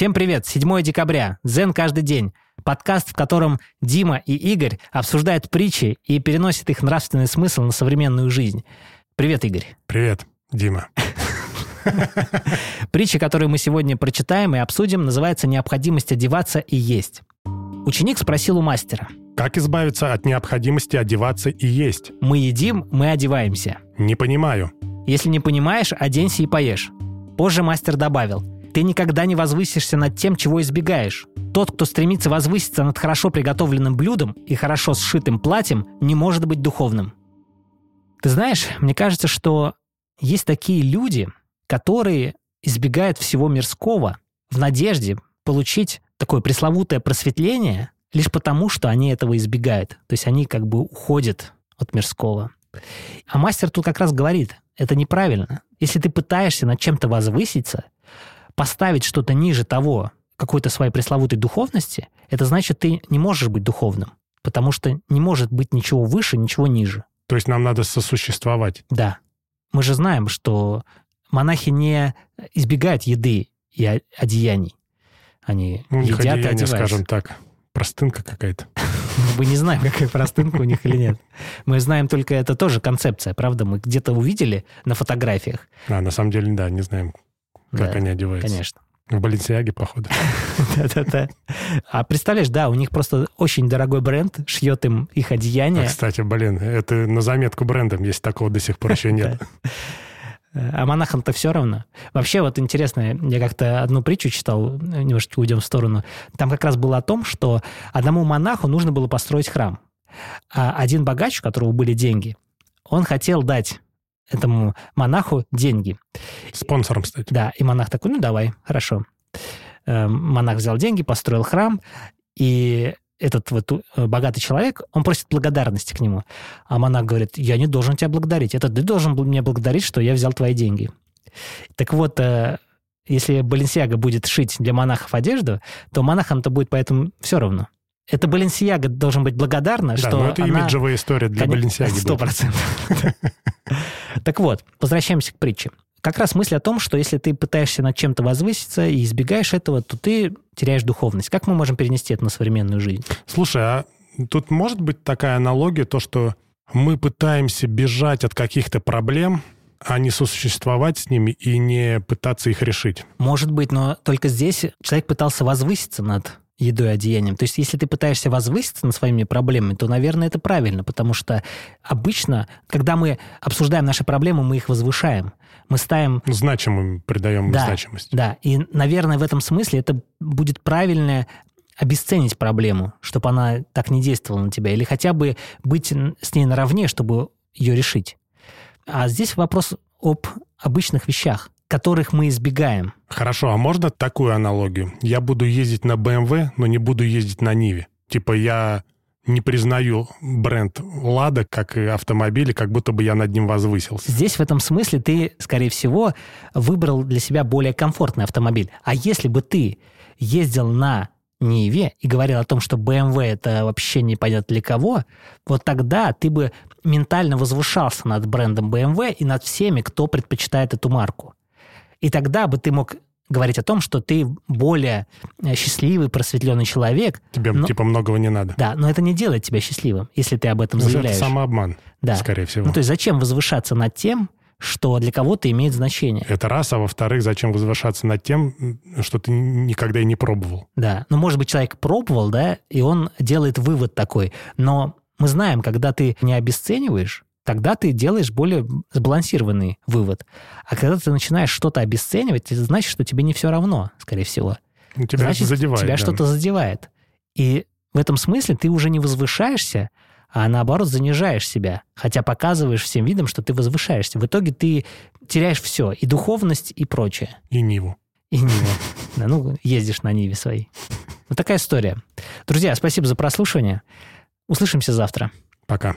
Всем привет! 7 декабря. Зен каждый день. Подкаст, в котором Дима и Игорь обсуждают притчи и переносят их нравственный смысл на современную жизнь. Привет, Игорь. Привет, Дима. Притча, которую мы сегодня прочитаем и обсудим, называется «Необходимость одеваться и есть». Ученик спросил у мастера. Как избавиться от необходимости одеваться и есть? Мы едим, мы одеваемся. Не понимаю. Если не понимаешь, оденься и поешь. Позже мастер добавил. Ты никогда не возвысишься над тем, чего избегаешь. Тот, кто стремится возвыситься над хорошо приготовленным блюдом и хорошо сшитым платьем, не может быть духовным. Ты знаешь, мне кажется, что есть такие люди, которые избегают всего мирского в надежде получить такое пресловутое просветление лишь потому, что они этого избегают. То есть они как бы уходят от мирского. А мастер тут как раз говорит, это неправильно. Если ты пытаешься над чем-то возвыситься, поставить что-то ниже того, какой-то своей пресловутой духовности, это значит, ты не можешь быть духовным, потому что не может быть ничего выше, ничего ниже. То есть нам надо сосуществовать. Да. Мы же знаем, что монахи не избегают еды и одеяний. Они ну, едят одеяние, и одеваются. скажем так, простынка какая-то. Мы не знаем, какая простынка у них или нет. Мы знаем только, это тоже концепция, правда? Мы где-то увидели на фотографиях. А, на самом деле, да, не знаем, как Да, они одеваются. Конечно. В Баленсиаге, походу. Да-да-да. А представляешь, да, у них просто очень дорогой бренд шьет им их А, одеяние. кстати, блин, это на заметку брендом, если такого до сих пор еще нет. А монахам-то все равно. Вообще, вот интересно, я как-то одну притчу читал, немножечко уйдем в сторону. Там как раз было о том, что одному монаху нужно было построить храм. А один богач, у которого были деньги, он хотел дать этому монаху деньги. Спонсором стать. Да, и монах такой, ну давай, хорошо. Э, Монах взял деньги, построил храм, и этот вот э, богатый человек, он просит благодарности к нему. А монах говорит, я не должен тебя благодарить. Это ты должен был меня благодарить, что я взял твои деньги. Так вот, э, если Баленсиага будет шить для монахов одежду, то монахам-то будет поэтому все равно. Это Баленсиага должен быть благодарна, Да, что но это она... имиджевая история для Баленсиаги. Сто процентов. Так вот, возвращаемся к притче. Как раз мысль о том, что если ты пытаешься над чем-то возвыситься и избегаешь этого, то ты теряешь духовность. Как мы можем перенести это на современную жизнь? Слушай, а тут может быть такая аналогия, то, что мы пытаемся бежать от каких-то проблем, а не сосуществовать с ними и не пытаться их решить. Может быть, но только здесь человек пытался возвыситься над едой одеянием. То есть, если ты пытаешься возвыситься над своими проблемами, то, наверное, это правильно, потому что обычно, когда мы обсуждаем наши проблемы, мы их возвышаем. Мы ставим Значимым придаем им Да, значимость. Да, и, наверное, в этом смысле это будет правильно обесценить проблему, чтобы она так не действовала на тебя, или хотя бы быть с ней наравне, чтобы ее решить. А здесь вопрос об обычных вещах, которых мы избегаем. Хорошо, а можно такую аналогию? Я буду ездить на BMW, но не буду ездить на Ниве. Типа я не признаю бренд Лада как и автомобиль, как будто бы я над ним возвысился. Здесь в этом смысле ты, скорее всего, выбрал для себя более комфортный автомобиль. А если бы ты ездил на Ниве и говорил о том, что BMW это вообще непонятно для кого, вот тогда ты бы ментально возвышался над брендом BMW и над всеми, кто предпочитает эту марку. И тогда бы ты мог говорить о том, что ты более э, счастливый, просветленный человек. Тебе Но- типа многого не надо. Да, но это не делает тебя счастливым, если ты об этом Ну, Это заявляешь. самообман, Да. скорее всего. Ну, то есть зачем возвышаться над тем, что для кого-то имеет значение? Это раз, а во-вторых, зачем возвышаться над тем, что ты никогда и не пробовал? Да, ну, может быть, человек пробовал, да, и он делает вывод такой. Но мы знаем, когда ты не обесцениваешь, тогда ты делаешь более сбалансированный вывод. А когда ты начинаешь что-то обесценивать, это значит, что тебе не все равно, скорее всего. Тебя значит, задевает. тебя да. что-то задевает. И в этом смысле ты уже не возвышаешься, а наоборот занижаешь себя, хотя показываешь всем видом, что ты возвышаешься. В итоге ты теряешь все, и духовность, и прочее. И Ниву. И Нива. Да, ну, ездишь на Ниве своей. Вот такая история. Друзья, спасибо за прослушивание. Услышимся завтра. Пока.